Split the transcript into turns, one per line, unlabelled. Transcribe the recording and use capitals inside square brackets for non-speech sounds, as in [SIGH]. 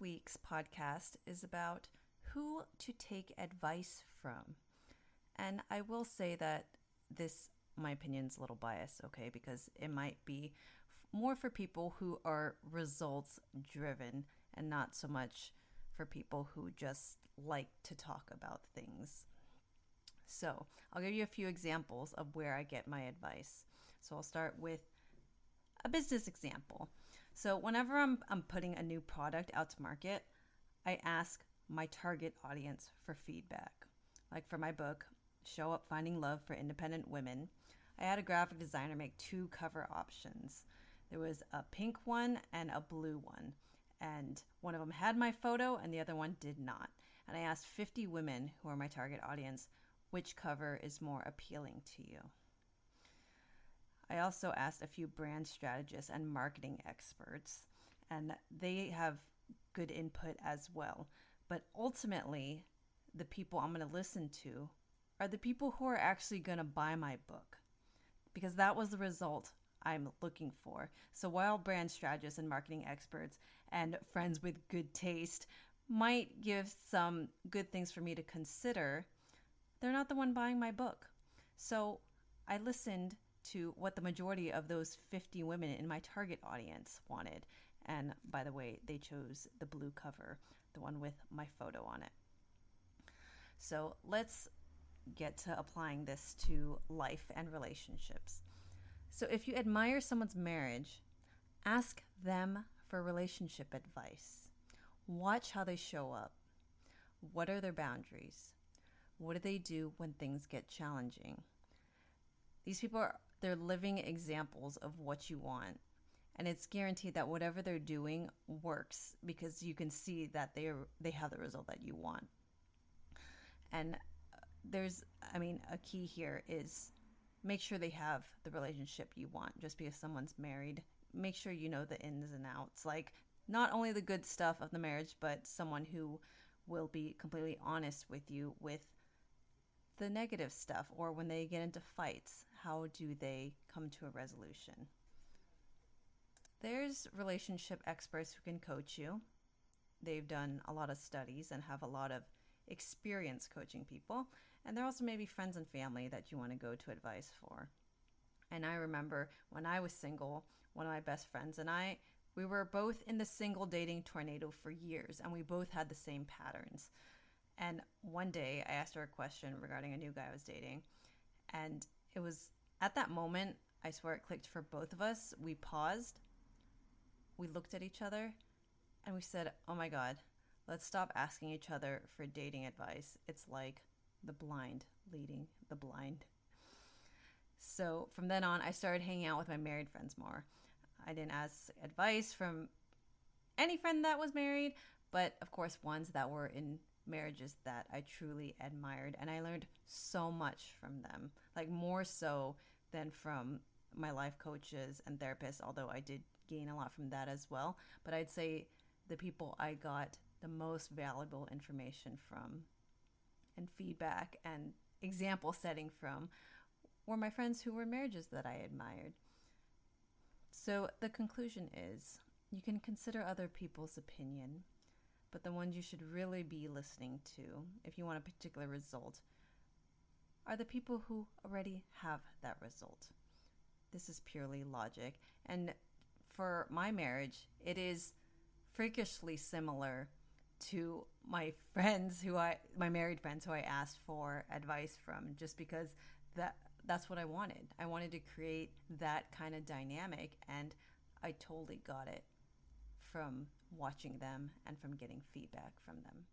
week's podcast is about who to take advice from. And I will say that this, my opinion, is a little biased, okay, because it might be more for people who are results driven and not so much for people who just like to talk about things. So, I'll give you a few examples of where I get my advice. So, I'll start with a business example. So, whenever I'm, I'm putting a new product out to market, I ask my target audience for feedback. Like for my book, Show Up Finding Love for Independent Women, I had a graphic designer make two cover options. There was a pink one and a blue one. And one of them had my photo and the other one did not. And I asked 50 women who are my target audience which cover is more appealing to you. I also asked a few brand strategists and marketing experts, and they have good input as well. But ultimately, the people I'm going to listen to are the people who are actually going to buy my book because that was the result I'm looking for. So while brand strategists and marketing experts and friends with good taste might give some good things for me to consider, they're not the one buying my book. So I listened to what the majority of those 50 women in my target audience wanted. And by the way, they chose the blue cover, the one with my photo on it. So let's get to applying this to life and relationships. So if you admire someone's marriage, ask them for relationship advice. Watch how they show up. What are their boundaries? What do they do when things get challenging? These people are they're living examples of what you want. And it's guaranteed that whatever they're doing works because you can see that they are, they have the result that you want. And uh, there's I mean a key here is make sure they have the relationship you want just because someone's married. Make sure you know the ins and outs. Like not only the good stuff of the marriage, but someone who will be completely honest with you with the negative stuff or when they get into fights, how do they come to a resolution? There's relationship experts who can coach you. They've done a lot of studies and have a lot of experience coaching people. And there also may be friends and family that you want to go to advice for. And I remember when I was single, one of my best friends and I, we were both in the single dating tornado for years, and we both had the same patterns. And one day I asked her a question regarding a new guy I was dating. And it was at that moment, I swear it clicked for both of us. We paused, we looked at each other, and we said, Oh my God, let's stop asking each other for dating advice. It's like the blind leading the blind. So from then on, I started hanging out with my married friends more. I didn't ask advice from any friend that was married, but of course, ones that were in marriages that I truly admired. And I learned so much from them, like more so than from my life coaches and therapists, although I did gain a lot from that as well. But I'd say the people I got the most valuable information from and feedback and example setting from were my friends who were marriages that I admired. So the conclusion is you can consider other people's opinion but the ones you should really be listening to if you want a particular result are the people who already have that result. This is purely logic. And for my marriage, it is freakishly similar to my [LAUGHS] friends who I my married friends who I asked for advice from just because that that's what I wanted. I wanted to create that kind of dynamic and I totally got it from watching them and from getting feedback from them.